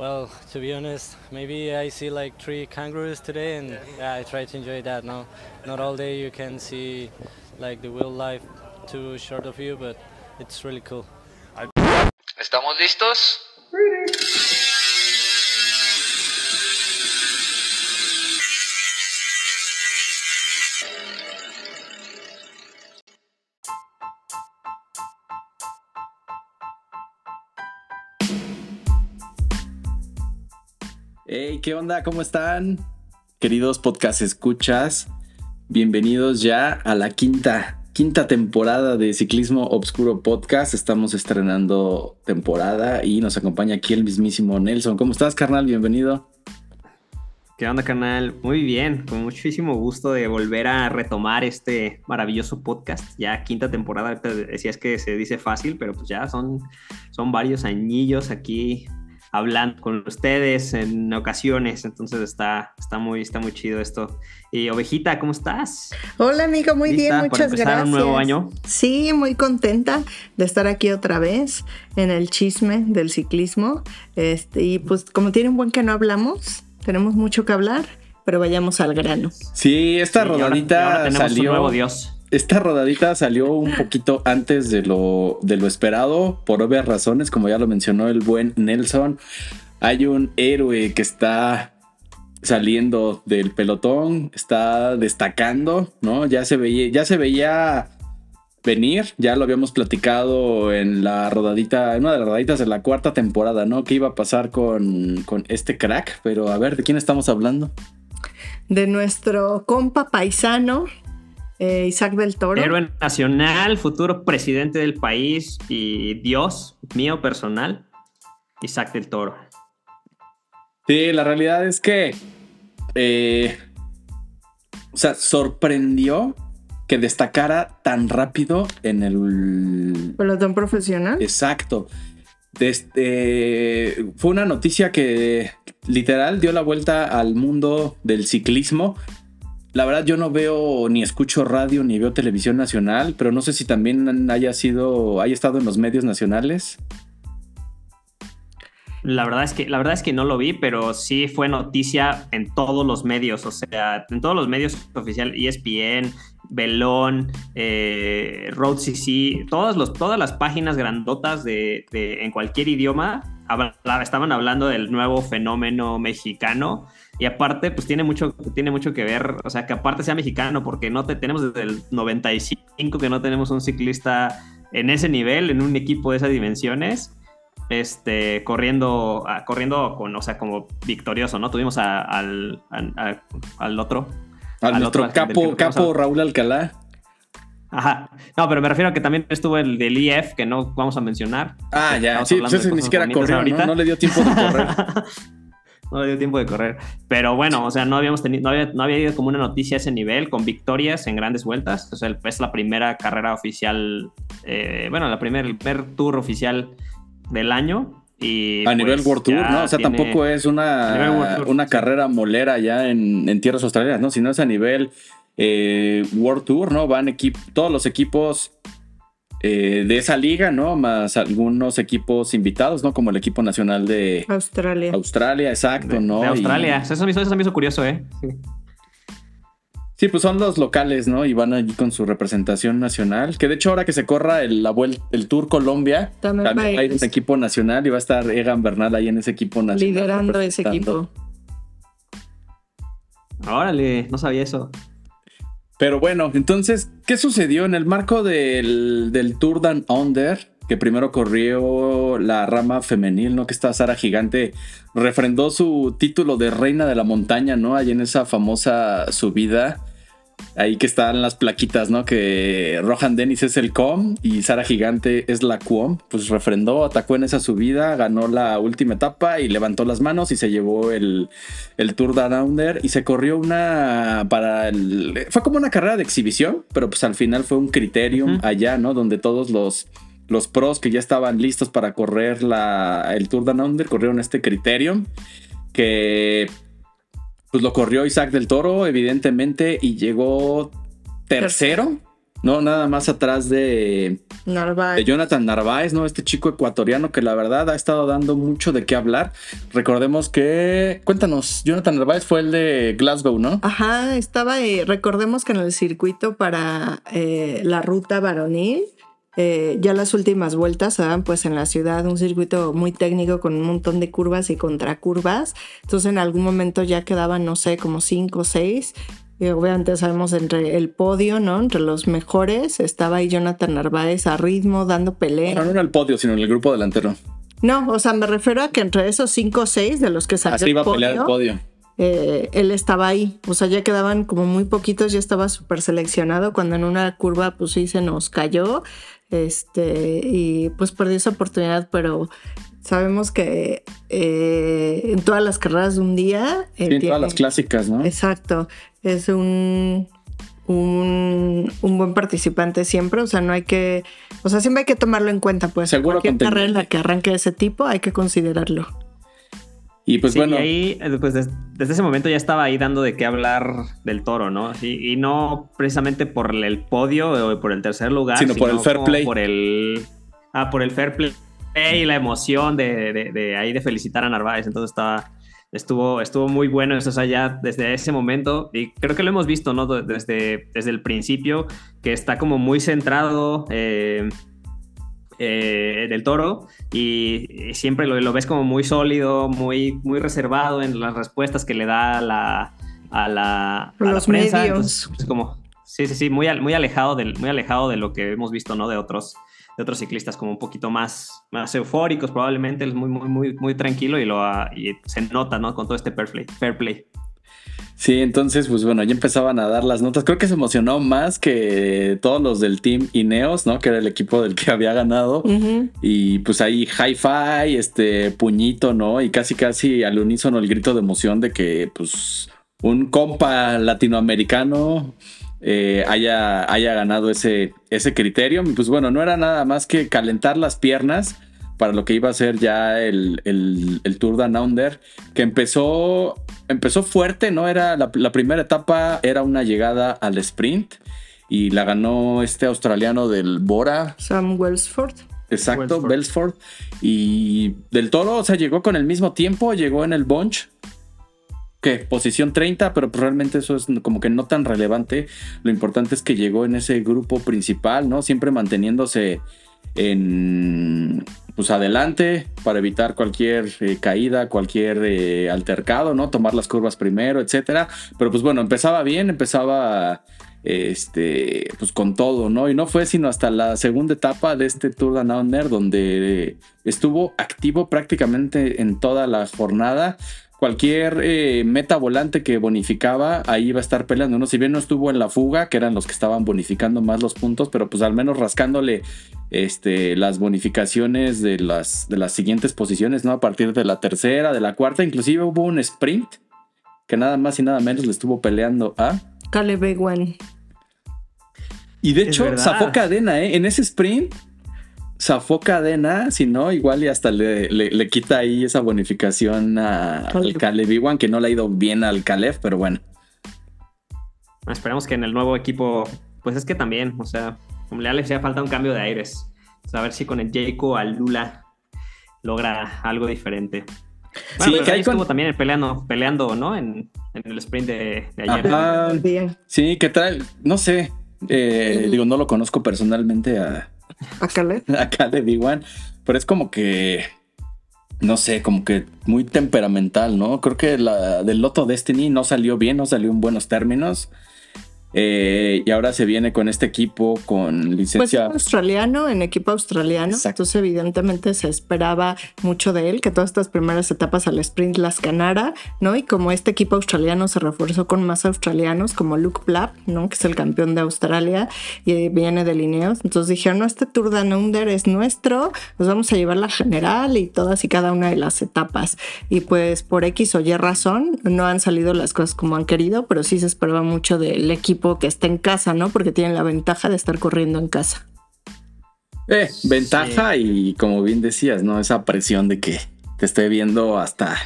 Well, to be honest, maybe I see like three kangaroos today, and yeah, I try to enjoy that. No, not all day you can see like the wildlife too short of you, but it's really cool. ¿Estamos listos? Hey, ¿qué onda? ¿Cómo están? Queridos podcast escuchas, bienvenidos ya a la quinta, quinta temporada de Ciclismo Obscuro Podcast. Estamos estrenando temporada y nos acompaña aquí el mismísimo Nelson. ¿Cómo estás, carnal? Bienvenido. ¿Qué onda, carnal? Muy bien, con muchísimo gusto de volver a retomar este maravilloso podcast. Ya quinta temporada, decías que se dice fácil, pero pues ya son, son varios añillos aquí hablando con ustedes en ocasiones, entonces está, está, muy, está muy chido esto. Y Ovejita, ¿cómo estás? Hola amigo, muy bien, muchas gracias. un nuevo año? Sí, muy contenta de estar aquí otra vez en el chisme del ciclismo. Este, y pues como tiene un buen que no hablamos, tenemos mucho que hablar, pero vayamos al grano. Sí, esta rodadita salió. nuevo Dios esta rodadita salió un poquito antes de lo, de lo esperado, por obvias razones, como ya lo mencionó el buen Nelson. Hay un héroe que está saliendo del pelotón, está destacando, ¿no? Ya se veía, ya se veía venir, ya lo habíamos platicado en la rodadita, en una de las rodaditas de la cuarta temporada, ¿no? ¿Qué iba a pasar con, con este crack? Pero a ver, ¿de quién estamos hablando? De nuestro compa paisano, eh, Isaac del Toro. Héroe nacional, futuro presidente del país y Dios mío personal, Isaac del Toro. Sí, la realidad es que, eh, o sea, sorprendió que destacara tan rápido en el pelotón profesional. Exacto. Desde, fue una noticia que literal dio la vuelta al mundo del ciclismo la verdad yo no veo ni escucho radio ni veo televisión nacional, pero no sé si también haya sido, haya estado en los medios nacionales. La verdad es que, la verdad es que no lo vi, pero sí fue noticia en todos los medios, o sea, en todos los medios oficiales, ESPN, Belón, eh, Road CC, todas, los, todas las páginas grandotas de, en cualquier idioma estaban hablando del nuevo fenómeno mexicano y aparte, pues tiene mucho, tiene mucho que ver, o sea, que aparte sea mexicano, porque no te, tenemos desde el 95 que no tenemos un ciclista en ese nivel, en un equipo de esas dimensiones, este, corriendo, corriendo con, o sea, como victorioso, ¿no? Tuvimos al, al, otro. Al, otro capo, capo Raúl Alcalá. Ajá. No, pero me refiero a que también estuvo el del IF, que no vamos a mencionar. Ah, ya. Sí, pues ese ni siquiera corrió, ¿no? ¿no? le dio tiempo de correr. no le dio tiempo de correr. Pero bueno, o sea, no habíamos tenido, no había, no había ido como una noticia a ese nivel, con victorias en grandes vueltas. O sea, es la primera carrera oficial, eh, bueno, la primer, el primer tour oficial del año. Y a nivel pues, World Tour, ¿no? O sea, tampoco es una, una carrera molera ya en, tierras australianas, ¿no? Sino es a nivel eh, World Tour, ¿no? Van todos los equipos eh, de esa liga, ¿no? Más algunos equipos invitados, ¿no? Como el equipo nacional de Australia. Australia, exacto, ¿no? De Australia. Eso, me hizo, eso me hizo curioso, ¿eh? Sí. pues son los locales, ¿no? Y van allí con su representación nacional. Que de hecho, ahora que se corra el, la el Tour Colombia, también, hay un equipo nacional y va a estar Egan Bernal ahí en ese equipo nacional. Liderando ese equipo. Órale, no sabía eso. Pero bueno, entonces, ¿qué sucedió en el marco del, del Tour Down Under? Que primero corrió la rama femenil, ¿no? Que está Sara Gigante, refrendó su título de reina de la montaña, ¿no? Ahí en esa famosa subida ahí que están las plaquitas, ¿no? Que Rohan Dennis es el com y Sara Gigante es la QOM. Pues refrendó, atacó en esa subida, ganó la última etapa y levantó las manos y se llevó el, el Tour Down Under y se corrió una para el... Fue como una carrera de exhibición, pero pues al final fue un criterium allá, ¿no? Donde todos los los pros que ya estaban listos para correr la, el Tour Down Under corrieron este criterium que pues lo corrió Isaac del Toro, evidentemente, y llegó tercero. No, nada más atrás de, Narváez. de Jonathan Narváez, ¿no? Este chico ecuatoriano que la verdad ha estado dando mucho de qué hablar. Recordemos que. Cuéntanos, Jonathan Narváez fue el de Glasgow, ¿no? Ajá, estaba, eh, recordemos que en el circuito para eh, la ruta varonil, eh, ya las últimas vueltas se dan pues en la ciudad, un circuito muy técnico con un montón de curvas y contracurvas. Entonces en algún momento ya quedaban, no sé, como cinco o seis. Y obviamente sabemos entre el podio, ¿no? Entre los mejores estaba ahí Jonathan Narváez a ritmo, dando pelea. No, no en el podio, sino en el grupo delantero. No, o sea, me refiero a que entre esos cinco o seis de los que salió Así el iba a pelear el podio, podio. eh, él estaba ahí. O sea, ya quedaban como muy poquitos, ya estaba súper seleccionado cuando en una curva pues sí se nos cayó. Este, y pues perdió esa oportunidad, pero sabemos que eh, en todas las carreras de un día... eh, Sí, en todas las clásicas, ¿no? Exacto, es un, un, un buen participante siempre, o sea, no hay que, o sea, siempre hay que tomarlo en cuenta, pues Seguro cualquier carrera en la que arranque ese tipo hay que considerarlo. Y pues sí, bueno, y ahí, eh, pues des- desde ese momento ya estaba ahí dando de qué hablar del toro, ¿no? Y, y no precisamente por el podio o por el tercer lugar, Sino por el fair play. Por el, ah, por el fair play y la emoción de, de- de ahí de felicitar a Narváez. Entonces estaba, estuvo, estuvo muy bueno eso, o sea, ya desde ese momento, y creo que lo hemos visto, ¿no? Desde, desde el principio, que está como muy centrado. eh, eh, del toro y, siempre lo, lo ves como muy sólido, muy, muy reservado en las respuestas que le da a la, a la, a la Los prensa. Entonces, pues, como, sí, sí, sí, muy, muy, alejado del, muy alejado de lo que hemos visto, ¿no? De otros, de otros ciclistas como un poquito más, más eufóricos, probablemente, él es muy, muy, muy, muy tranquilo y, lo, y se nota, ¿no? Con todo este fair play. Fair play. Sí, entonces, pues bueno, ya empezaban a dar las notas. Creo que se emocionó más que todos los del team Ineos, ¿no? Que era el equipo del que había ganado. Y pues ahí hi-fi, este puñito, ¿no? Y casi casi al unísono el grito de emoción de que pues un compa latinoamericano eh, haya, haya ganado ese, ese criterio. Y pues bueno, no era nada más que calentar las piernas para lo que iba a ser ya el, el, el Tour Down Under, que empezó, empezó fuerte, ¿no? Era la, la primera etapa, era una llegada al sprint y la ganó este australiano del Bora, Sam Wellsford. Exacto, Wellsford. Y del Toro, o sea, llegó con el mismo tiempo, llegó en el bunch. Que posición 30, pero pues realmente eso es como que no tan relevante. Lo importante es que llegó en ese grupo principal, ¿no? Siempre manteniéndose en pues adelante para evitar cualquier eh, caída, cualquier eh, altercado, ¿no? Tomar las curvas primero, etcétera. Pero pues bueno, empezaba bien, empezaba este, pues con todo, ¿no? Y no fue sino hasta la segunda etapa de este Tour de Under donde estuvo activo prácticamente en toda la jornada. Cualquier eh, meta volante que bonificaba, ahí iba a estar peleando, ¿no? Si bien no estuvo en la fuga, que eran los que estaban bonificando más los puntos, pero pues al menos rascándole este, las bonificaciones de las, de las siguientes posiciones, ¿no? A partir de la tercera, de la cuarta, inclusive hubo un sprint que nada más y nada menos le estuvo peleando a... Caleb. Y de Es hecho, verdad. zafó cadena, ¿eh? En ese sprint, zafó cadena, si no, igual y hasta le, le- le quita ahí esa bonificación a- al Caleb. Iwan, que no le ha ido bien al Caleb, pero bueno. Esperemos que en el nuevo equipo, pues es que también, o sea, como le hacía falta un cambio de aires. O sea, a ver si con el Jayco al Lula logra algo diferente. Bueno, Sí, pero que ahí con- estuvo también peleando, peleando, ¿no? En, en el sprint de, de ayer. Ajá. Sí, que trae, no sé, eh, digo, no lo conozco personalmente a, A Caleb. a pero es como que, no sé, como que muy temperamental, ¿no? Creo que la del Lotto Destiny no salió bien, no salió en buenos términos. Eh, y ahora se viene con este equipo con Pues licencia. es australiano, en equipo australiano. Exacto. Entonces, evidentemente, se esperaba mucho de él, que todas estas primeras etapas al sprint las ganara, ¿no? Y como este equipo australiano se refuerzó con más australianos, como Luke Plapp, ¿no? Que es el campeón de Australia y viene de Lineos. Entonces dijeron, no, este Tour Down Under es nuestro, nos vamos a llevar la general y todas y cada una de las etapas. Y pues por X o Y razón, no han salido las cosas como han querido, pero sí se esperaba mucho del equipo que está en casa, ¿no? Porque tienen la ventaja de estar corriendo en casa. Eh, ventaja y como bien decías, ¿no? Esa presión de que te esté viendo hasta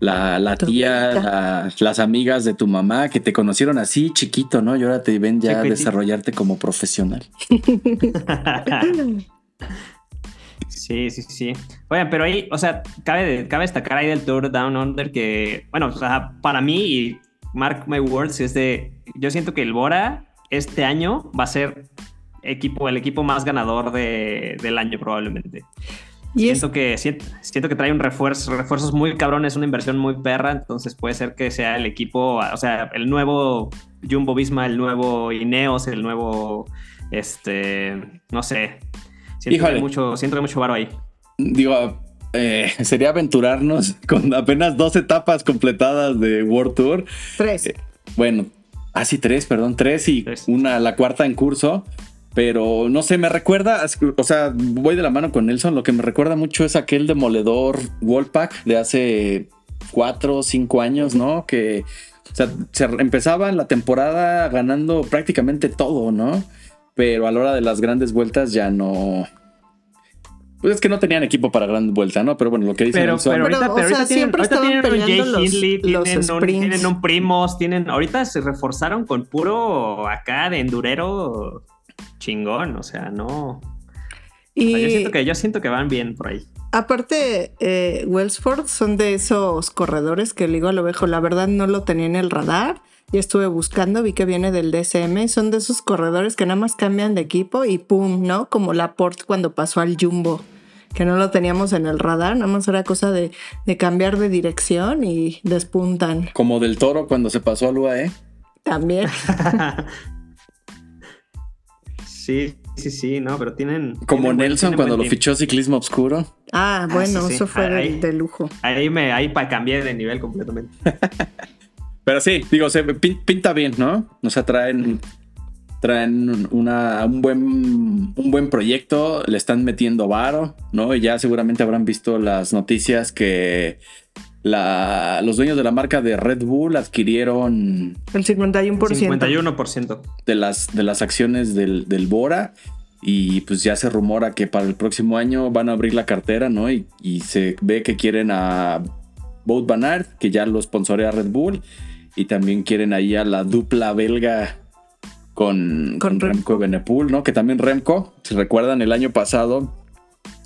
la, tía, la- las amigas de tu mamá que te conocieron así chiquito, ¿no? Y ahora te ven ya Chiquitito. desarrollarte como profesional. Sí, sí, sí. Oigan, pero ahí, o sea, cabe, cabe destacar ahí del Tour Down Under que, bueno, o sea, para mí, y mark my words, es de, yo siento que el Bora este año va a ser equipo, el equipo más ganador de- del año probablemente. Y es, Siento que, siento, siento que trae un refuerzo, refuerzos muy cabrones, una inversión muy perra, entonces puede ser que sea el equipo, o sea, el nuevo Jumbo Visma, el nuevo Ineos, el nuevo, este, no sé. Siento que Híjole. hay mucho, siento que hay mucho varo ahí. Digo, eh, sería aventurarnos con apenas dos etapas completadas de World Tour. tres. Bueno, así tres, perdón, tres y Tres. una, la cuarta en curso. Pero no sé, me recuerda, o sea, voy de la mano con Nelson. Lo que me recuerda mucho es aquel demoledor Wolfpack de hace cuatro o cinco años, ¿no? Que o sea, se empezaba la temporada ganando prácticamente todo, ¿no? Pero a la hora de las grandes vueltas ya no. Pues es que no tenían equipo para gran vuelta, ¿no? Pero bueno, lo que dice Pero, pero Pero, ahorita, o pero sea, tienen, siempre ahorita tienen un Jay los- Hindley, los tienen, un, tienen un Primos, tienen, ahorita se reforzaron con puro acá de endurero chingón, o sea, no. O Y sea, yo, siento que, yo siento que van bien por ahí. aparte, eh, Wellsford son de esos corredores que le digo a lo viejo, la verdad no lo tenía en el radar. Y estuve buscando, vi que viene del DSM. Son de esos corredores que nada más cambian de equipo y pum, ¿no? Como Laporte cuando pasó al Jumbo, que no lo teníamos en el radar, nada más era cosa de, de cambiar de dirección y despuntan Como del toro cuando se pasó al UAE. también. sí, sí, sí, no, pero tienen. Como tienen buen- Nelson tienen cuando lo fichó Ciclismo Obscuro. Ah, bueno, sí, sí. eso fue de, Ahí. de lujo. Ahí me, ahí para cambiar de nivel completamente. Pero sí, digo, se pin- pinta bien, ¿no? O sea, traen, una, un, buen, un buen proyecto, le están metiendo varo, ¿no? Y ya seguramente habrán visto las noticias que la, los dueños de la marca de Red Bull adquirieron El 51%. 51%. de las, de las acciones del, del Bora. Y pues ya se rumora que para el próximo año van a abrir la cartera, ¿no? Y, y se ve que quieren a Boat Van Aert, que ya lo sponsorea Red Bull. Y también quieren ahí a la dupla belga con, Con con Remco Benepool, ¿no? Que también Remco, si recuerdan, el año pasado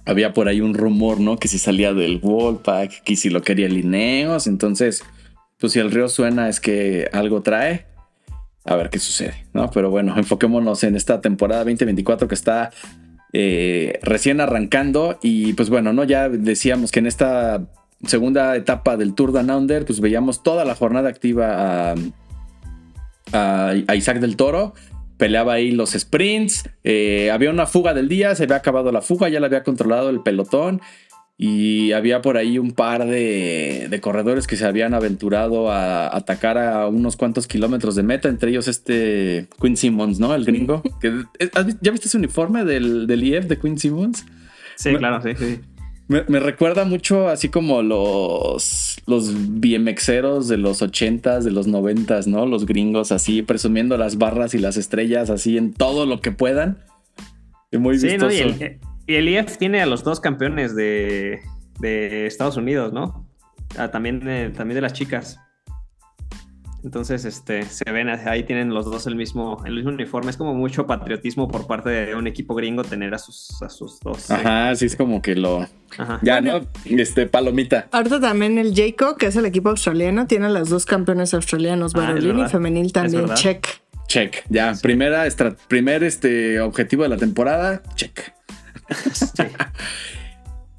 había por ahí un rumor, ¿no? Que si salía del Wolfpack, que si lo quería Lineos. Entonces, pues si el río suena es que algo trae. A ver qué sucede, ¿no? Pero bueno, enfoquémonos en esta temporada 2024 que está eh, recién arrancando. Y pues bueno, ¿no? Ya decíamos que en esta segunda etapa del Tour Down Under, pues veíamos toda la jornada activa a, a- a Isaac del Toro. Peleaba ahí los sprints. eh, había una fuga del día, se había acabado la fuga, ya la había controlado el pelotón. Y había por ahí un par de, de corredores que se habían aventurado a atacar a unos cuantos kilómetros de meta, entre ellos este Quinn Simmons, ¿no? El gringo. Que, ¿has vi- ¿Ya viste ese uniforme del, del IF de Quinn Simmons? Sí, Me- claro, sí, sí. Me, me recuerda mucho así como los, los BMXeros de los 80s, de los 90s, ¿no? Los gringos así presumiendo las barras y las estrellas así en todo lo que puedan. Es muy Sí, ¿no? Y el, y el IF tiene a los dos campeones de, de Estados Unidos, ¿no? Ah, también, de, también de las chicas. Entonces, este, se ven, ahí tienen los dos el mismo, el mismo uniforme. Es como mucho patriotismo por parte de un equipo gringo tener a sus, a sus dos. Ajá, sí es como que lo... Ajá. Ya, ¿no? Este, palomita. Ahorita también el Jayco, que es el equipo australiano, tiene a los dos campeones australianos, Ah, varonil y femenil también. Check. Check. Ya, primera estra- primer este, objetivo de la temporada. Check. Sí.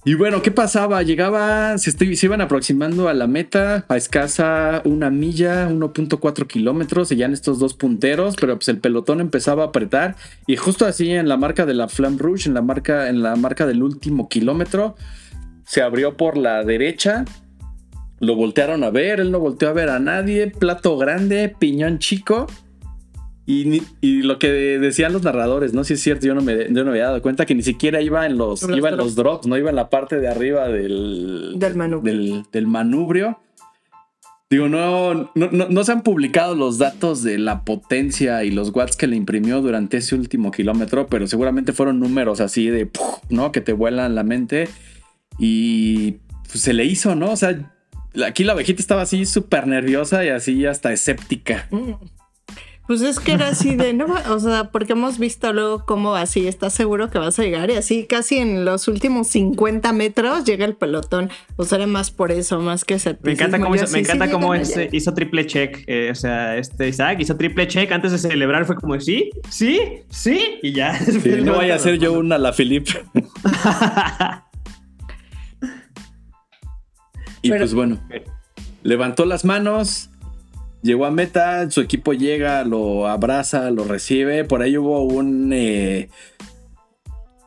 Y bueno, ¿qué pasaba? Llegaba, se, iban aproximando a la meta a escasa una milla, 1.4 kilómetros, y ya en estos dos punteros, pero pues el pelotón empezaba a apretar y justo así en la marca de la Flamme Rouge, en la marca, en la marca del último kilómetro, se abrió por la derecha, lo voltearon a ver, él no volteó a ver a nadie, plato grande, piñón chico. Y, y lo que decían los narradores, no si es cierto, yo no, me, yo no me había dado cuenta que ni siquiera iba en los, los iba en drops. los drops, no iba en la parte de arriba del, Del manubrio. del, del manubrio. Digo, no, no, no, no se han publicado los datos de la potencia y los watts que le imprimió durante ese último kilómetro, pero seguramente fueron números así de. ¿no? Que te vuelan la mente. Y pues, se le hizo, ¿no? O sea, aquí la abejita estaba así súper nerviosa y así hasta escéptica. Mm. Pues es que era así de, no, o sea, porque hemos visto luego cómo así, estás seguro que vas a llegar y así casi en los últimos 50 metros llega el pelotón. O sea, era más por eso, más que ese. Me encanta cómo, hizo, me encanta cómo hizo triple check. Eh, o sea, este Isaac hizo triple check antes de celebrar. Fue como, sí, sí, sí, y ya. no vaya a ser yo una la Philip. y pues bueno, levantó las manos llegó a meta, su equipo llega, lo abraza, lo recibe. Por ahí hubo un, eh,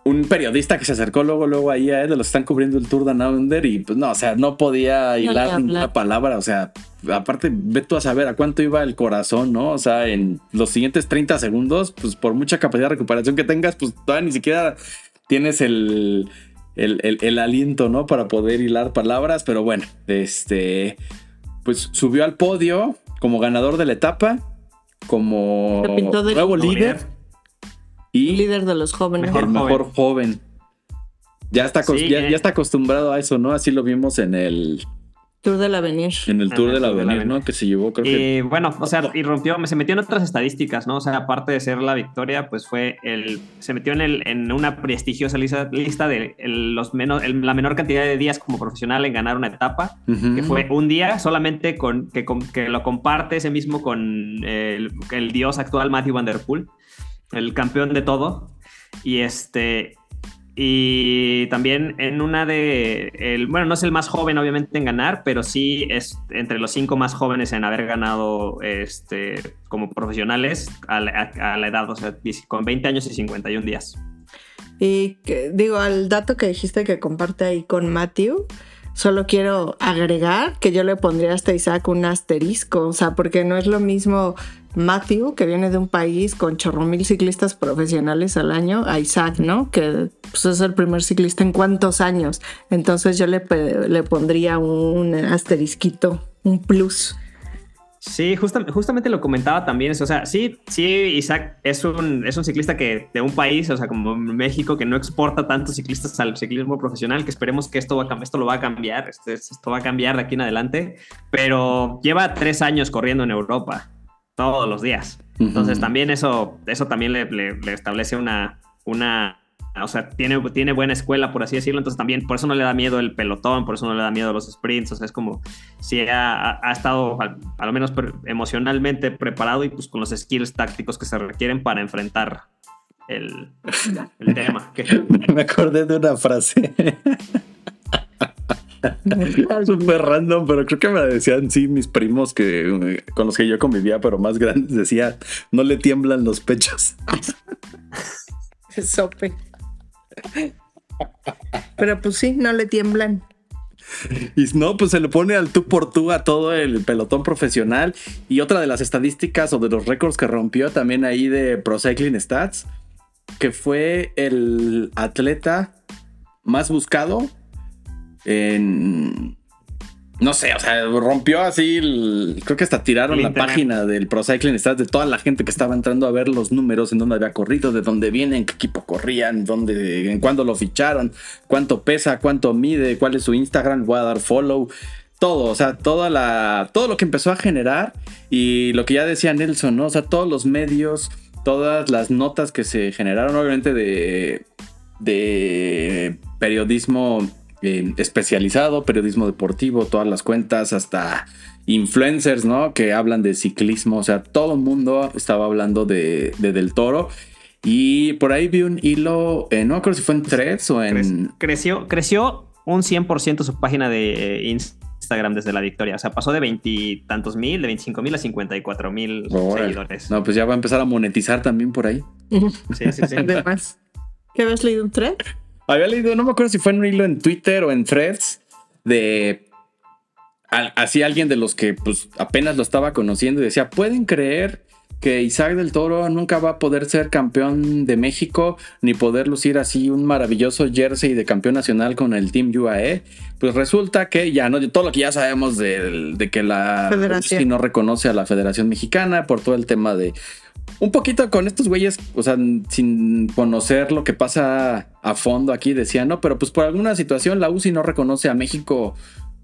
un periodista que se acercó luego, luego ahí a él, que están cubriendo el Tour de Under y pues no, o sea, no podía hilar ninguna palabra. O sea, aparte, ve tú a saber a cuánto iba el corazón, ¿no? O sea, en los siguientes 30 segundos, pues por mucha capacidad de recuperación que tengas, pues todavía ni siquiera tienes el, el, el aliento, ¿no? Para poder hilar palabras, pero bueno, este pues subió al podio, como ganador de la etapa, como nuevo líder y líder de los jóvenes. el mejor joven. Ya está, ya, eh. está acostumbrado a eso, ¿no? Así lo vimos en el Tour del Avenir. En el Tour del Avenir, ¿no? Que se llevó, creo y, Bueno, o sea, y rompió, se metió en otras estadísticas, ¿no? O sea, aparte de ser la victoria, pues fue el. Se metió en, el, en una prestigiosa lista, lista de los menos, la menor cantidad de días como profesional en ganar una etapa, que fue un día solamente con que, que lo comparte ese mismo con el, el dios actual Matthew Van Der Poel, el campeón de todo. Y este, y también en una de, el, bueno, no es el más joven obviamente en ganar, pero sí es entre los cinco más jóvenes en haber ganado este, como profesionales a la, edad, o sea, con 20 años y 51 días. Y digo, al dato que dijiste que comparte ahí con Matthew, solo quiero agregar que yo le pondría a este Isaac un asterisco, o sea, porque no es lo mismo Matthew, que viene de un país con chorro mil ciclistas profesionales al año, a Isaac, ¿no? Que pues, es el primer ciclista en cuántos años. Entonces yo le, le pondría un asterisquito, un plus. Sí, justamente lo comentaba también. O sea, sí, sí, Isaac es un, es un ciclista que de un país, o sea, como México, que no exporta tantos ciclistas al ciclismo profesional, que esperemos que esto, esto lo va a cambiar, este, esto va a cambiar de aquí en adelante, pero lleva tres años corriendo en Europa todos los días. Entonces también eso, eso también le, establece una, una, o sea, tiene, tiene buena escuela, por así decirlo, entonces también por eso no le da miedo el pelotón, por eso no le da miedo los sprints, o sea, es como si ha, ha estado a, lo menos emocionalmente preparado y pues con los skills tácticos que se requieren para enfrentar el, el tema. Me acordé de una frase. Súper random, pero creo que me decían, sí, mis primos que con los que yo convivía, pero más grandes, decía, no le tiemblan los pechos. Sope. Pero pues sí, no le tiemblan. Y no, pues se le pone al tú por tú a todo el pelotón profesional. Y otra de las estadísticas o de los récords que rompió también ahí de Pro Cycling Stats, que fue el atleta más buscado en, no sé, o sea, rompió así, creo que hasta tiraron la página del Pro Cycling Stats de toda la gente que estaba entrando a ver los números, en dónde había corrido, de dónde viene, en qué equipo corrían, dónde, en cuándo lo ficharon, cuánto pesa, cuánto mide, cuál es su Instagram, voy a dar follow, todo, o sea, toda la, todo lo que empezó a generar y lo que ya decía Nelson, ¿no? O sea, todos los medios, todas las notas que se generaron, obviamente de, de periodismo eh, especializado, periodismo deportivo, todas las cuentas, hasta influencers, ¿no? Que hablan de ciclismo, o sea, todo el mundo estaba hablando de, Del Toro. Y por ahí vi un hilo, eh, no creo si fue en Threads o en... Creció, creció un 100% su página de Instagram desde la victoria. O sea, pasó de veintitantos mil, de 25 mil a 54 mil seguidores. No, pues ya va a empezar a monetizar también por ahí. Sí, sí, sí. Además, ¿qué habías leído un thread? Había leído, no me acuerdo si fue en un hilo en Twitter o en threads de así alguien de los que pues apenas lo estaba conociendo y decía, ¿pueden creer que Isaac del Toro nunca va a poder ser campeón de México ni poder lucir así un maravilloso jersey de campeón nacional con el Team UAE? Pues resulta que ya no, todo lo que ya sabemos de, de que la Federación. No reconoce a la Federación Mexicana por todo el tema de un poquito con estos güeyes, o sea, sin conocer lo que pasa a fondo aquí, decían, no, pero pues por alguna situación la UCI no reconoce a México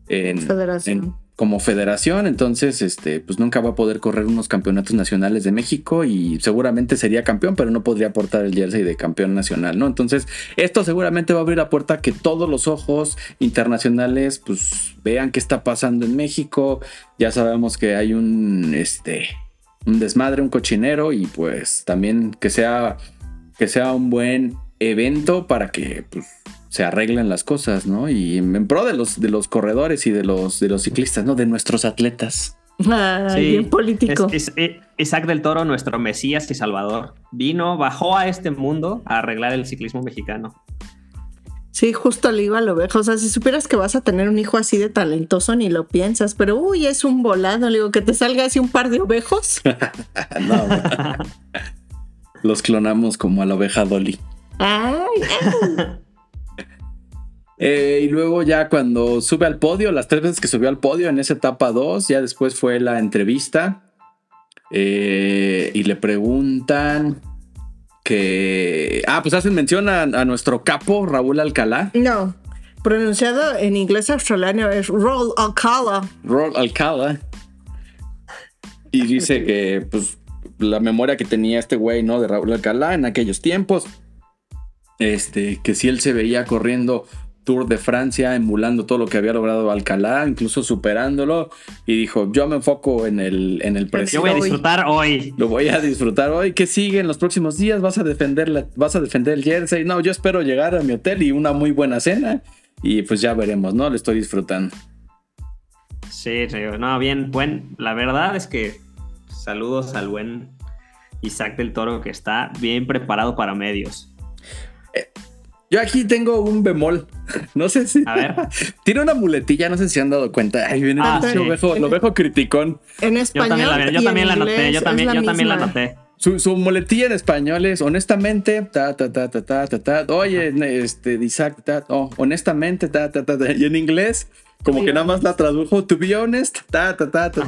en, como federación, entonces este, pues nunca va a poder correr unos campeonatos nacionales de México y seguramente sería campeón, pero no podría portar el jersey de campeón nacional, ¿no? Entonces, esto seguramente va a abrir la puerta a que todos los ojos internacionales pues vean qué está pasando en México. Ya sabemos que hay un este un desmadre, un cochinero y pues también que sea que sea un buen evento para que pues, se arreglen las cosas, ¿no? Y en pro de los, de los corredores y de los, de los ciclistas, ¿no? De nuestros atletas. Ay, bien político. Es, eh, Isaac del Toro, nuestro Mesías y Salvador, vino, bajó a este mundo a arreglar el ciclismo mexicano. Sí, justo le iba a lo oveja. O sea, si supieras que vas a tener un hijo así de talentoso, ni lo piensas, pero uy, es un volado. Le digo que te salga así un par de ovejos. no, los clonamos como a la oveja Dolly. Ay, Eh, y luego ya cuando sube al podio, las tres veces que subió al podio en esa etapa 2, ya después fue la entrevista eh, y le preguntan que... Ah, pues hacen mención a, a, nuestro capo, Raúl Alcalá. No, pronunciado en inglés australiano es Raúl Alcalá. Raúl Alcalá. Y dice que pues la memoria que tenía este güey, ¿no? De Raúl Alcalá en aquellos tiempos. Este, que si él se veía corriendo Tour de Francia, emulando todo lo que había logrado Alcalá, incluso superándolo, y dijo, yo me enfoco en el, en el presente. Yo voy a disfrutar hoy. Lo voy a disfrutar hoy. ¿Qué sigue en los próximos días? ¿Vas a defender, la, vas a defender el jersey? No, yo espero llegar a mi hotel y una muy buena cena, y pues ya veremos, ¿no? Lo estoy disfrutando. Sí, no, bien, buen, la verdad es que saludos al buen Isaac del Toro que está bien preparado para medios. Yo aquí tengo un bemol. No sé si. A ver. Tiene una muletilla, no sé si han dado cuenta. Ay, viene ah, sí. lo, viejo, lo viejo criticón. En español. Yo también la, yo también la noté. Yo también, yo también la noté. Su, su, muletilla en español es honestamente, ta, ta, ta, ta, ta, ta, ta. Oye, este, Isaac, ta, oh, honestamente, ta, ta, ta, ta. Y en inglés, como que nada más la tradujo, to be honest, ta, ta, ta, ta,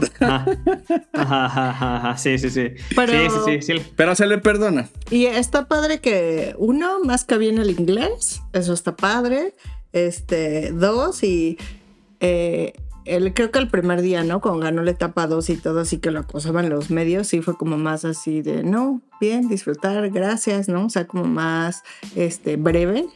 ta. Sí, sí, sí. Pero, sí, sí, sí, sí. Pero se le perdona. Y está padre que, uno, más que bien el inglés, eso está padre. Este, dos, y eh, el, creo que el primer día, ¿no? Cuando ganó la etapa 2 y todo, así que lo acosaban los medios, sí fue como más así de, no, bien, disfrutar, gracias, ¿no? O sea, como más este, breve.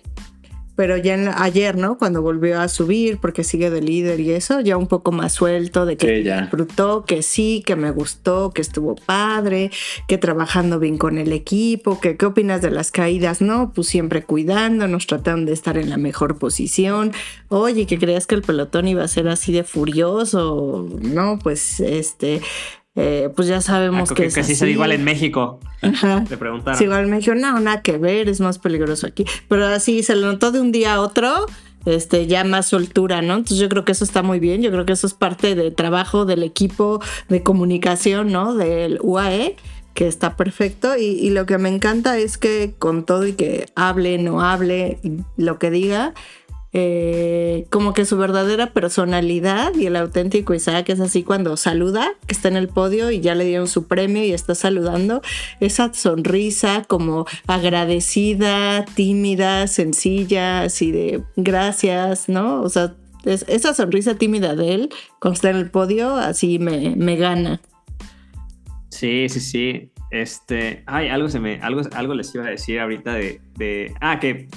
Pero ya en la, ayer, ¿no? Cuando volvió a subir, porque sigue de líder y eso, ya un poco más suelto, de que Sí, disfrutó, que sí, que me gustó, que estuvo padre, que trabajando bien con el equipo, que qué opinas de las caídas, no, pues siempre cuidándonos, tratando de estar en la mejor posición. Oye, que creías que el pelotón iba a ser así de furioso, no, pues este, eh, pues ya sabemos Ah, que, que, es que sí así. se igual en México. Ajá. Le preguntaron. Sí, igual me dijo, no, nada que ver, es más peligroso aquí. Pero así se lo notó de un día a otro, este, ya más soltura, ¿no? Entonces yo creo que eso está muy bien, yo creo que eso es parte del trabajo del equipo de comunicación, ¿no? Del UAE que está perfecto y, y lo que me encanta es que con todo y que hable, no hable, lo que diga, eh, como que su verdadera personalidad y el auténtico Isaac es así cuando saluda, que está en el podio y ya le dieron su premio y está saludando, esa sonrisa como agradecida, tímida, sencilla, así de gracias, ¿no? O sea, es- esa sonrisa tímida de él cuando está en el podio, así me, me gana. Sí, sí, sí. Este, ay, algo se me, algo, algo les iba a decir ahorita de, de, ah, que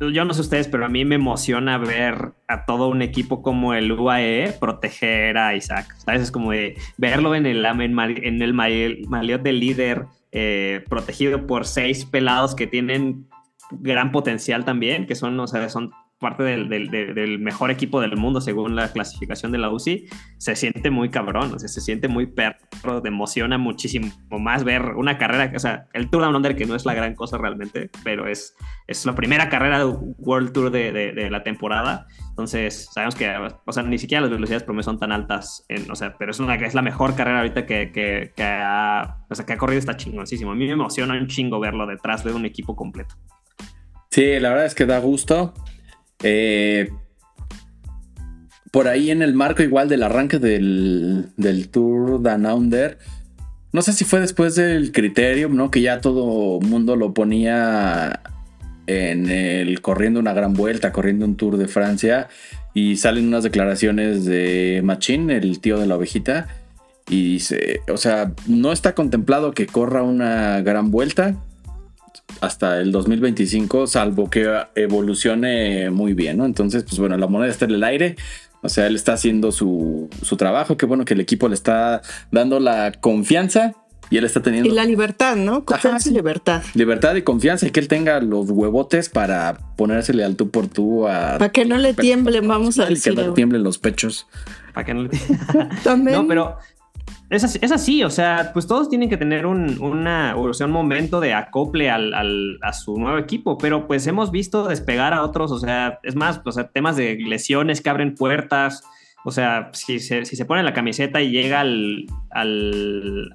yo no sé ustedes, pero a mí me emociona ver a todo un equipo como el UAE proteger a Isaac. ¿Sabes? Es como de verlo en el, en, el ma- maleot del líder, eh, protegido por seis pelados que tienen gran potencial también, que son, o sea, son parte del, del- del- mejor equipo del mundo según la clasificación de la UCI, se siente muy cabrón, o sea, se siente muy perro, te emociona muchísimo más ver una carrera, o sea, el Tour Down Under que no es la gran cosa realmente, pero es, es la primera carrera de World Tour de, de- de la temporada, entonces sabemos que, o sea, ni siquiera las velocidades promedio son tan altas, en- o sea, pero es, una, es la mejor carrera ahorita que, que, que ha, o sea, que ha corrido, está chingoncísimo, a mí me emociona un chingo verlo detrás de un equipo completo. Sí, la verdad es que da gusto. Eh, por ahí en el marco igual del arranque del, del Tour Down Under, no sé si fue después del Criterium, ¿no? Que ya todo mundo lo ponía en el corriendo una gran vuelta, corriendo un Tour de Francia. y salen unas declaraciones de Machín, el tío de la ovejita, y dice, o sea, no está contemplado que corra una gran vuelta hasta el 2025, salvo que evolucione muy bien, ¿no? Entonces, pues bueno, la moneda está en el aire. O sea, él está haciendo su, su trabajo. Qué bueno que el equipo le está dando la confianza y él está teniendo. Y la libertad, ¿no? Confianza y libertad. Libertad y confianza y que él tenga los huevotes para ponérsele al tú por tú a. Para que no le tiemblen, vamos a decir. Que no le tiemblen los pechos. Para que no le También. No, pero es así, o sea, pues todos tienen que tener un, una, o sea, un momento de acople al, a su nuevo equipo, pero pues hemos visto despegar a otros, o sea, es más, o sea, temas de lesiones que abren puertas, o sea, si se, si se pone la camiseta y llega al,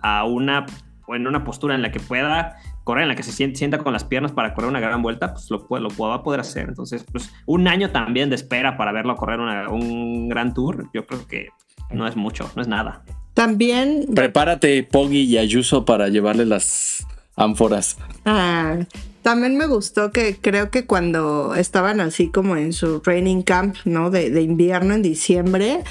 a una, o en una postura en la que pueda correr, en la que se sienta con las piernas para correr una gran vuelta, pues lo, lo va a poder hacer. Entonces, pues un año también de espera para verlo correr un gran tour, yo creo que no es mucho, no es nada. También. Prepárate, Poggy y Ayuso, para llevarle las ánforas. Ah, también me gustó que creo que cuando estaban así como en su training camp, ¿no? De, de invierno en diciembre,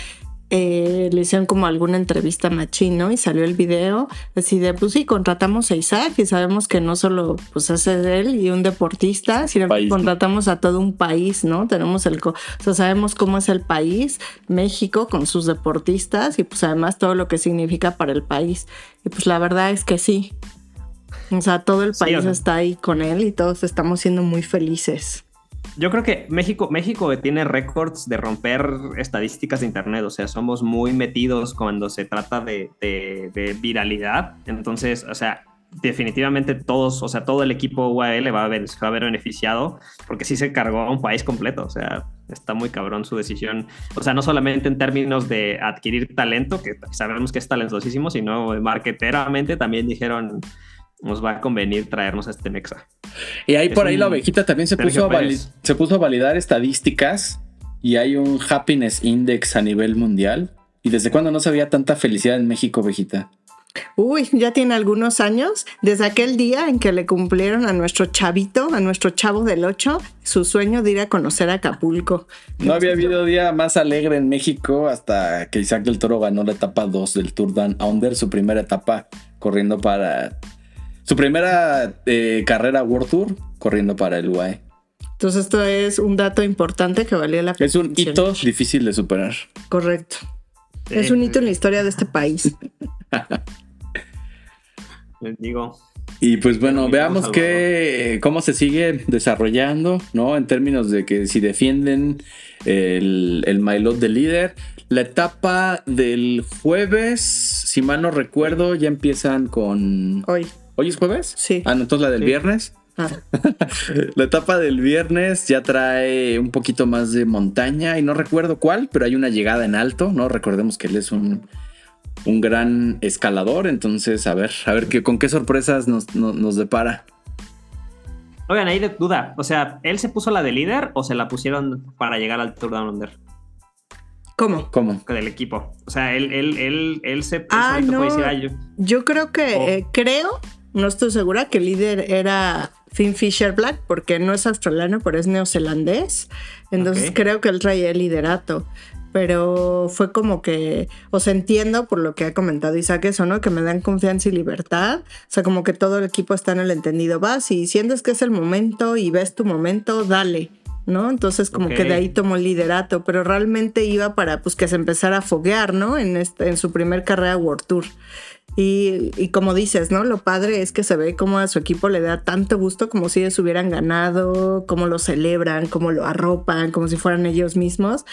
eh, le hicieron como alguna entrevista machino y salió el video así de, pues sí, contratamos a Isaac y sabemos que no solo pues hace él y un deportista, sino que contratamos a todo un país, ¿no? Tenemos el, o sea, sabemos cómo es el país, México con sus deportistas y pues además todo lo que significa para el país. Y pues la verdad es que sí. O sea, todo el país está ahí con él y todos estamos siendo muy felices yo creo que México, México tiene récords de romper estadísticas de Internet, o sea, somos muy metidos cuando se trata de, viralidad, entonces, o sea, definitivamente todos, o sea, todo el equipo UAL va a, ver, va a ver beneficiado porque sí se cargó a un país completo, o sea, está muy cabrón su decisión, o sea, no solamente en términos de adquirir talento, que sabemos que es talentosísimo, sino marketeramente también dijeron nos va a convenir traernos a este Mexa. Y ahí por ahí la ovejita también se puso, a se puso a validar estadísticas y hay un happiness index a nivel mundial. ¿Y desde cuándo no se había tanta felicidad en México, ovejita? Uy, ya tiene algunos años, desde aquel día en que le cumplieron a nuestro chavito, a nuestro chavo del 8, su sueño de ir a conocer Acapulco. No había habido día más alegre en México hasta que Isaac del Toro ganó la etapa 2 del Tour Down Under, su primera etapa corriendo para su primera eh, carrera World Tour corriendo para el UAE. Entonces esto es un dato importante que valía la pena. Es un hito difícil de superar. Correcto. Es un hito en la historia de este país. Les digo. Y pues bueno, veamos qué, cómo se sigue desarrollando, ¿no? En términos de que si defienden el, el Mailot de líder. La etapa del jueves, si mal no recuerdo, ya empiezan con... Hoy. ¿Hoy es jueves? Sí. Ah, entonces la del viernes. Ah. la etapa del viernes ya trae un poquito más de montaña y no recuerdo cuál, pero hay una llegada en alto, ¿no? Recordemos que él es un, un gran escalador, entonces a ver, a ver qué, con qué sorpresas nos, nos, depara. Oigan, ahí de duda, o sea, ¿él se puso la de líder o se la pusieron para llegar al Tour Down Under? ¿Cómo? ¿Cómo? Del equipo. O sea, él, él, él, él se... Ah, no. yo. creo que, eh, creo no estoy segura que el líder era Finn Fisher Black, porque no es australiano, pero es neozelandés. Entonces creo que él traía el liderato. Pero fue como que, o sea, entiendo por lo que ha comentado Isaac eso, ¿no? Que me dan confianza y libertad. O sea, como que todo el equipo está en el entendido. Vas y sientes que es el momento y ves tu momento, dale. ¿no? Entonces como que de ahí tomó el liderato, pero realmente iba para pues que se empezara a foguear, ¿no? En, este, en su primer carrera World Tour. Y, como dices, ¿no? Lo padre es que se ve como a su equipo le da tanto gusto como si ellos hubieran ganado, cómo lo celebran, cómo lo arropan, como si fueran ellos mismos.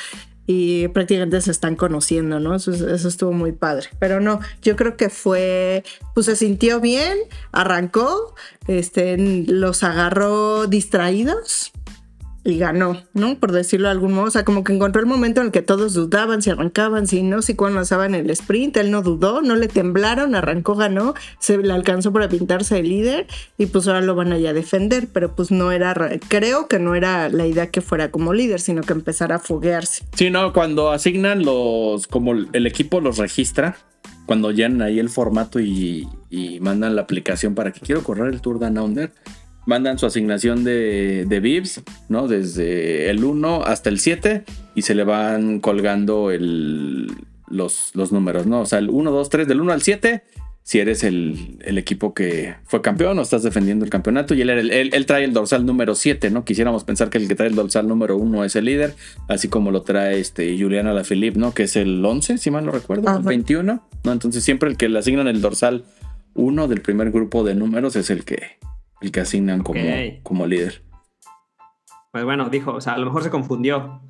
Y prácticamente se están conociendo, ¿no? Eso, eso estuvo muy padre. Pero no, yo creo que fue, pues se sintió bien, arrancó, este, los agarró distraídos, y ganó, ¿no? Por decirlo de algún modo. O sea, como que encontró el momento en el que todos dudaban si arrancaban, si no, si cuando en el sprint. Él no dudó, no le temblaron, arrancó, ganó, se le alcanzó para pintarse el líder y pues ahora lo van a a defender. Pero pues no era, creo que no era la idea que fuera como líder, sino que empezara a foguearse. Sí, no, cuando asignan los, como el equipo los registra, cuando llenan ahí el formato y, y mandan la aplicación para que quiero correr el Tour Down Under mandan su asignación de, de VIPs, ¿no? Desde el 1 hasta el 7 y se le van colgando el, los, los números, ¿no? O sea, el 1, 2, 3, del 1 al 7, si eres el, el equipo que fue campeón o estás defendiendo el campeonato. Y él, él, él trae el dorsal número 7, ¿no? Quisiéramos pensar que el que trae el dorsal número 1 es el líder, así como lo trae este Juliana Lafilippe, ¿no? Que es el 11, si mal no recuerdo, Ajá. el 21, ¿no? Entonces siempre el que le asignan el dorsal 1 del primer grupo de números es el que, el que asignan como, como líder. Pues bueno, dijo, o sea, a lo mejor se confundió.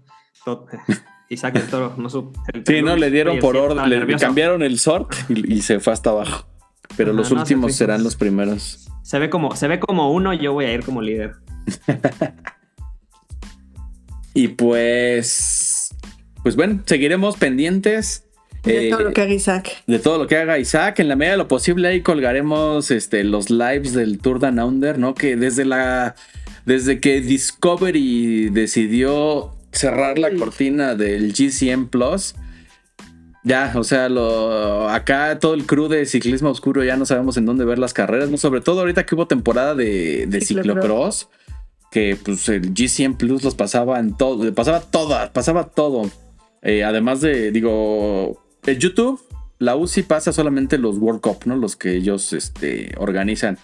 Tot- Isaac el Toro, no supo. Sí, no, le dieron por orden, le nervioso. cambiaron el sort y, y se fue hasta abajo. Pero Ajá, los no, últimos se serán los primeros. Se ve como, se ve como uno, yo voy a ir como líder. Y pues, pues bueno, seguiremos pendientes De eh, todo lo que haga Isaac. de todo lo que haga Isaac. En la medida de lo posible ahí colgaremos este, los lives del Tour Down Under, ¿no? Que desde la, desde que Discovery decidió cerrar la cortina del GCM Plus. Ya, o sea, lo, acá todo el crew de ciclismo oscuro ya no sabemos en dónde ver las carreras, ¿no? Sobre todo ahorita que hubo temporada de, de Ciclocross. que pues el GCM Plus los pasaba en todo, pasaba todas, pasaba todo. Eh, además de, digo, en YouTube, la UCI pasa solamente los World Cup, ¿no? Los que ellos este, organizan.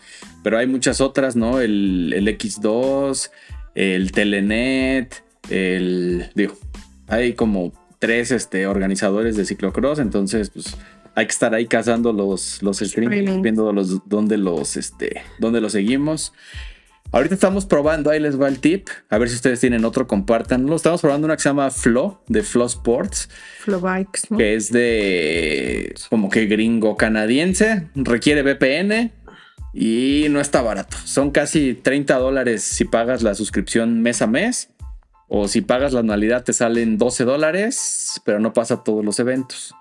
Pero hay muchas otras, ¿no? El, el X2, el Telenet, el. Digo, hay como tres este, organizadores de ciclocross, entonces, pues. Hay que estar ahí cazando los, los streams, viendo los, dónde los, este, dónde los seguimos. Ahorita estamos probando, ahí les va el tip. A ver si ustedes tienen otro, compártanlo. Estamos probando una que se llama Flow, de Flow Sports Flow Bikes, ¿no? que es de como que gringo canadiense, requiere VPN y no está barato. Son casi 30 dólares si pagas la suscripción mes a mes o si pagas la anualidad te salen 12 dólares, pero no pasa todos los eventos.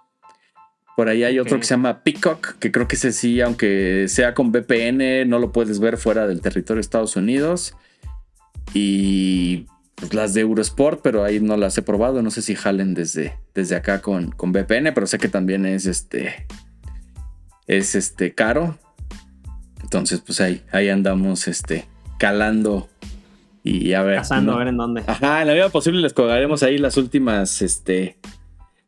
Por ahí hay otro que se llama Peacock, que creo que ese sí, aunque sea con VPN, no lo puedes ver fuera del territorio de Estados Unidos. Y pues, las de Eurosport, pero ahí no las he probado. No sé si jalen desde, desde acá con, con VPN, pero sé que también es este. Es este caro. Entonces, pues ahí, ahí andamos este, calando y a ver. Cazando, ¿no? a ver en dónde. Ajá, en la medida posible les colgaremos ahí las últimas, este,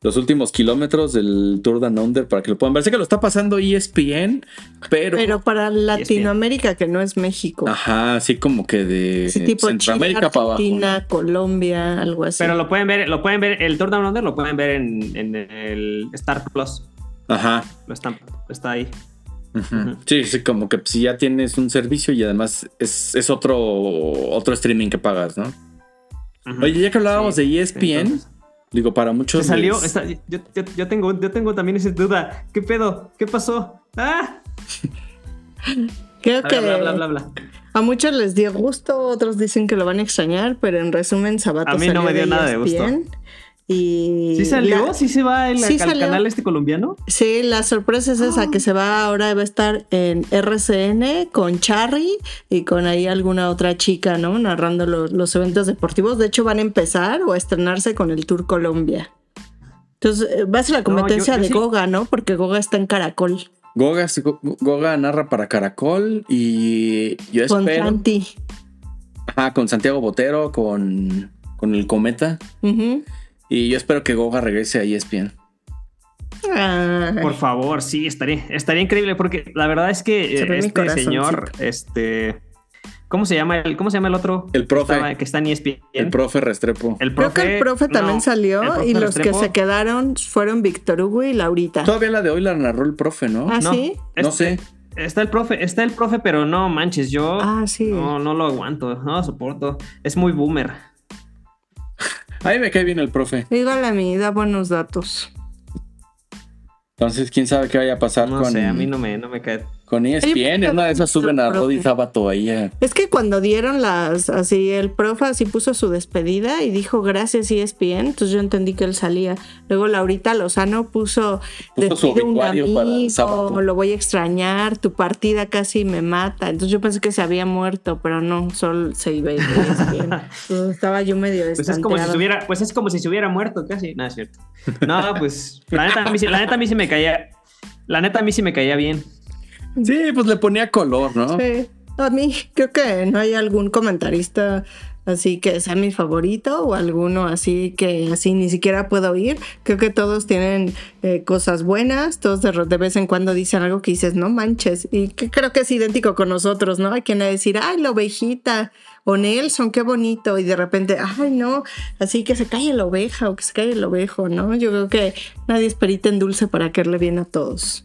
los últimos kilómetros del Tour Down Under para que lo puedan ver. Sé que lo está pasando E ESPN, pero, Pero para Latinoamérica, que no es México. ajá, así como que de Sí, tipo Chile, Centroamérica para abajo. Argentina, Colombia, algo así. Pero lo pueden ver, lo pueden ver, el Tour Down Under lo pueden ver en, en el Star Plus. Ajá. Lo están, está ahí. Ujú. Sí, sí, como que si ya tienes un servicio y además es, es otro, otro streaming que pagas, ¿no? Oye, ya que hablábamos Sí, de E ESPN, entonces- digo, para Se muchos. salió, les- está- yo, yo- yo tengo, yo tengo también esa duda. ¿Qué pedo? ¿Qué pasó? ¡Ah! Creo A que bla, bla, bla, bla. a muchos les dio gusto, otros dicen que lo van a extrañar, pero en resumen, Sabato A mí no salió me dio nada de gusto. ESPN, Y ¿Sí salió? la- ¿Sí se va el, Sí al canal este colombiano? Sí, la sorpresa es esa, Ah. que se va ahora, va a estar en RCN con Charry y con ahí alguna otra chica, ¿no? Narrando los, los eventos deportivos. De hecho, van a empezar o a estrenarse con el Tour Colombia. Entonces, eh, va a ser la competencia yo de sí- Goga, ¿no? Porque Goga está en Caracol Goga, Goga narra para Caracol y yo con espero. Santi. Ajá, con Santiago Botero, con, con el Cometa. Ujú. Y yo espero que Goga regrese a ESPN. Por favor, sí, estaría, estaría increíble porque la verdad es que Se eh, este señor, este, ¿cómo se llama el, cómo se llama el otro? El profe. Estaba- que está en ESPN. El profe Restrepo. El Creo que el profe también no, salió profe y los que se quedaron fueron Víctor Hugo y Laurita. Todavía la de hoy la narró el profe, ¿no? Ah, No, sí. no este- sé. Está el profe, está el profe, pero no manches, yo Ah, sí. no, no lo aguanto, no lo soporto. Es muy boomer. A mí me cae bien el profe. Dígale a mí, da buenos datos. Entonces, quién sabe qué vaya a pasar No con, sé, a mí no me, no me cae. Con E ESPN. En una de esas suben a. Rodi Sábato ahí. Es que cuando dieron las, así el profe así puso su despedida y dijo gracias ESPN, entonces yo entendí que él salía. Luego Laurita Lozano puso, Puso su un para amigo, sábado. lo voy a extrañar, tu partida casi me mata. Entonces yo pensé que se había muerto, pero no, solo se iba a ir de ESPN. Entonces estaba yo medio Pues es como si hubiera, pues es como si se hubiera muerto casi. No, es cierto. No, pues la neta a mí, sí- la neta a mí sí me caía. La neta a mí sí me caía bien. Sí, pues le ponía color, ¿no? Sí. A mí creo que no hay algún comentarista así que sea mi favorito o alguno así que así ni siquiera puedo oír. Creo que todos tienen eh, cosas buenas, todos de, de, vez en cuando dicen algo que dices, no manches, y creo que es idéntico con nosotros, ¿no? Hay quien a decir, ay, la ovejita, o Nelson, qué bonito, y de repente, ay, no, así que se cae la oveja o que se cae el ovejo, ¿no? Yo creo que nadie es perita en dulce para querle bien a todos.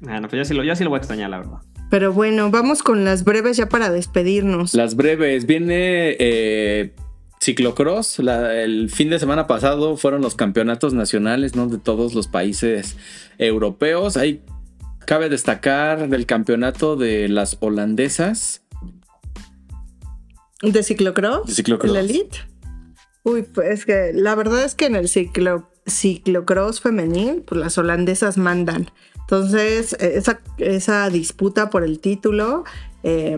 Bueno, pues yo sí, lo, yo sí lo voy a extrañar, la verdad. Pero bueno, vamos con las breves ya para despedirnos. Las breves. Viene eh, ciclocross. La, el fin de semana pasado fueron los campeonatos nacionales ¿no? de todos los países europeos. Ahí cabe destacar del campeonato de las holandesas. ¿De ciclocross? De ciclocross. ¿La elite? Uy, pues es que la verdad es que en el ciclo, ciclocross femenil, pues las holandesas mandan. Entonces, esa, esa disputa por el título, eh,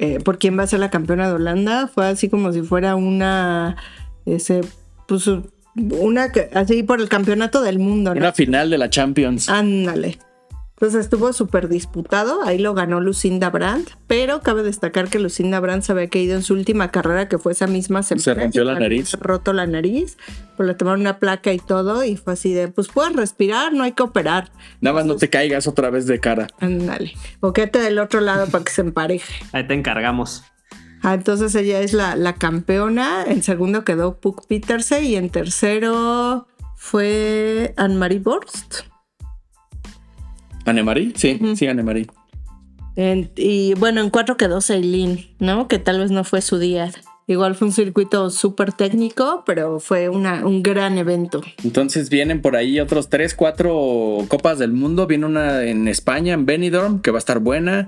eh, por quién va a ser la campeona de Holanda, fue así como si fuera una, ese, pues, una, así por el campeonato del mundo. ¿no? Una final de la Champions. Ándale. Entonces estuvo súper disputado, ahí lo ganó Lucinda Brandt, pero cabe destacar que Lucinda Brandt se había caído en su última carrera, que fue esa misma semana. Se rompió la nariz. roto la nariz, pues le tomaron una placa y todo, y fue así de, pues puedes respirar, no hay que operar. Nada más no te caigas otra vez de cara. Ándale, o quédate del otro lado para que se empareje. Ahí te encargamos. Ah, entonces ella es la, la campeona, en segundo quedó Puck Peterse y en tercero fue Anne-Marie Borst. ¿Anne-Marie? Sí, uh -huh. sí, Anne-Marie. Y bueno, en cuatro quedó Celine, ¿no? Que tal vez no fue su día. Igual fue un circuito súper técnico, pero fue una, un gran evento. Entonces vienen por ahí otros tres, cuatro copas del mundo. Viene una en España, en Benidorm, que va a estar buena.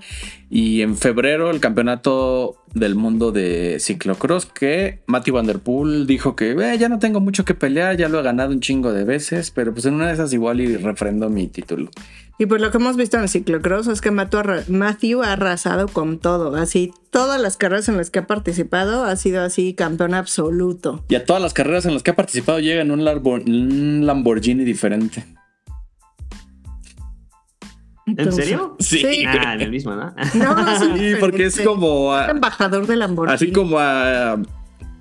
Y en febrero el campeonato del mundo de ciclocross, que Matthew Van Der Poel dijo que eh, ya no tengo mucho que pelear, ya lo he ganado un chingo de veces, pero pues en una de esas igual y refrendo mi título. Y por lo que hemos visto en el ciclocross es que Matthew ha arrasado con todo. Así, todas las carreras en las que ha participado ha sido así campeón absoluto. Y a todas las carreras en las que ha participado llega en un, un Lamborghini diferente. Entonces, ¿En serio? Sí. Ah, en el mismo, ¿no? No, sí, porque es como. A, embajador de Lamborghini. Así como a.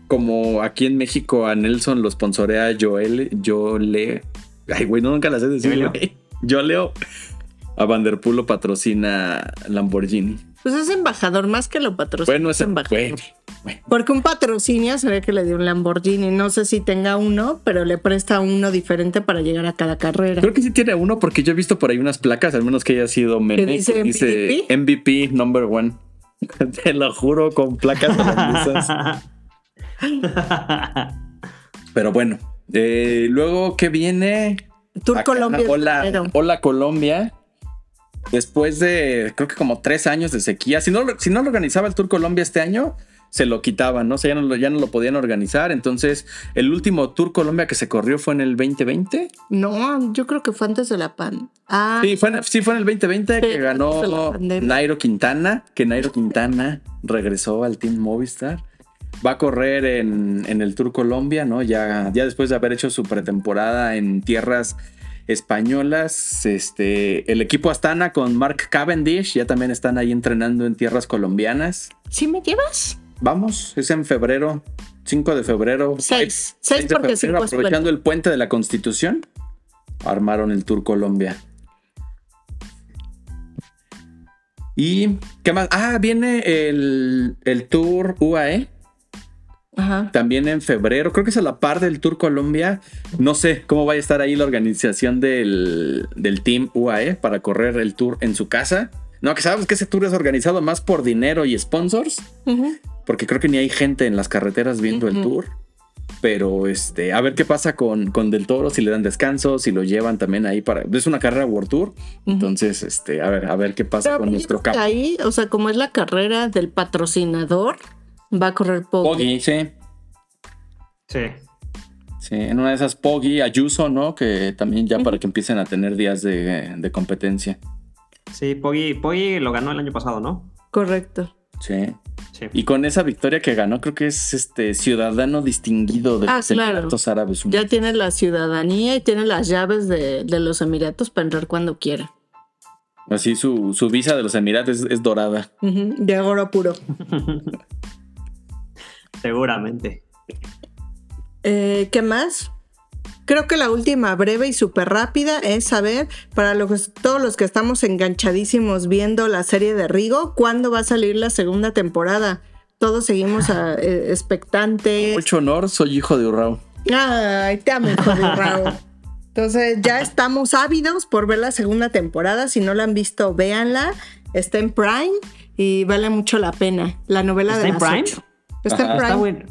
Como aquí en México a Nelson lo sponsorea Joel. Yo le. Ay, güey, no, nunca la sé decir, güey. Yo leo. A Vanderpool lo patrocina Lamborghini. Pues es embajador, más que lo patrocina. Bueno, es embajador. Bueno, bueno. Porque un patrocinio se ve que le dio un Lamborghini. No sé si tenga uno, pero le presta uno diferente para llegar a cada carrera. Creo que sí tiene uno, porque yo he visto por ahí unas placas, al menos que haya sido meme, dice, que dice MVP number one. Te lo juro, con placas holandesas. pero bueno, eh, luego que viene. Tour Acá, Colombia. Hola, hola Colombia. Después de, creo que como tres años de sequía, si no, si no lo organizaba el Tour Colombia este año, se lo quitaban, ¿no? O sea, ya no, lo, ya no lo podían organizar. Entonces, el último Tour Colombia que se corrió fue en el 2020. No, yo creo que fue antes de la pan. Ah, sí, fue en, sí, fue en el 2020 sí, que ganó Nairo Quintana, que Nairo Quintana regresó al Team Movistar. Va a correr en, en el Tour Colombia, ¿no? Ya, ya después de haber hecho su pretemporada en tierras españolas. Este, el equipo Astana con Mark Cavendish ya también están ahí entrenando en tierras colombianas. ¿Sí me llevas? Vamos, es en febrero, 5 de febrero. 6, 6 porque febrero, Aprovechando el puente de la Constitución, armaron el Tour Colombia. ¿Y qué más? Ah, viene el, el Tour UAE. Ajá. También en febrero, creo que es a la par del Tour Colombia. No sé cómo vaya a estar ahí la organización del, del Team UAE para correr el tour en su casa. No, que sabemos que ese tour es organizado más por dinero y sponsors. Uh -huh. Porque creo que ni hay gente en las carreteras viendo uh -huh. el tour. Pero este, a ver qué pasa con, con Del Toro, si le dan descanso, si lo llevan también ahí para. Es una carrera World Tour. Uh -huh. Entonces, este, a ver, a ver qué pasa Pero con nuestro capo. Ahí, o sea, como es la carrera del patrocinador, va a correr Poggi. Poggi, sí. Sí. Sí, en una de esas Poggi, Ayuso, ¿no? Que también ya para que empiecen a tener días de, de competencia. Sí, Poggi, Poggi lo ganó el año pasado, ¿no? Correcto. Sí. Sí. Y con esa victoria que ganó, creo que es este ciudadano distinguido de Ah, los claro. Emiratos Árabes Ya Unidos. tiene la ciudadanía y tiene las llaves de, de los Emiratos para entrar cuando quiera. Así su, su visa de los Emirates es, dorada. de oro puro. Seguramente. Eh, ¿Qué más? Creo que la última breve y súper rápida es saber, para los, todos los que estamos enganchadísimos viendo la serie de Rigo, ¿cuándo va a salir la segunda temporada? Todos seguimos a, eh, expectante. Mucho honor, soy hijo de Urrao. Ay, te amo, hijo de Urrao. Entonces ya estamos ávidos por ver la segunda temporada. Si no la han visto, véanla. Está en Prime y vale mucho la pena. La novela ¿Está de en las Prime? ocho. Está en Está Prime. bueno.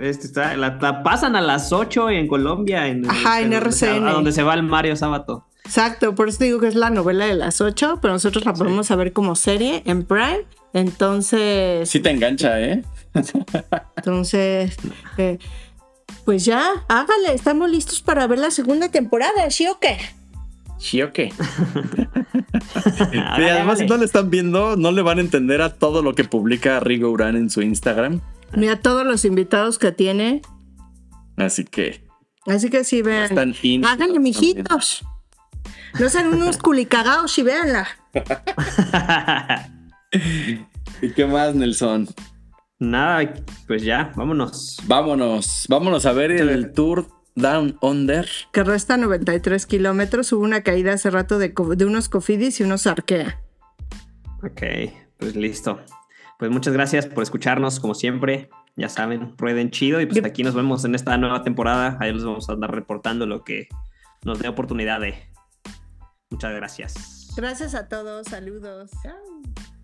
Este está- la, la pasan a las 8 en Colombia. En, Ajá, en RCN. A donde se va el Mario Sábato. Exacto, por eso digo que es la novela de las ocho, pero nosotros la podemos ver como serie en Prime. Entonces, Sí te engancha, ¿eh? entonces, eh, pues ya, hágale, estamos listos para ver la segunda temporada, ¿sí o qué? Sí, o qué. Y además, si no le están viendo, no le van a entender a todo lo que publica Rigo Urán en su Instagram. Mira todos los invitados que tiene, Así que así que sí, vean. están. Háganle, mijitos. No sean unos culicagados y véanla. ¿Y qué más, Nelson? Nada, pues ya, vámonos. Vámonos, vámonos a ver el Tour Down Under. Que resta 93 kilómetros. Hubo una caída hace rato de, de unos cofidis y unos arquea. Ok, pues listo. Pues muchas gracias por escucharnos, como siempre. Ya saben, rueden chido. Y pues aquí nos vemos en esta nueva temporada. Ahí les vamos a andar reportando lo que nos dé oportunidad de. Muchas gracias. Gracias a todos. Saludos. Chao.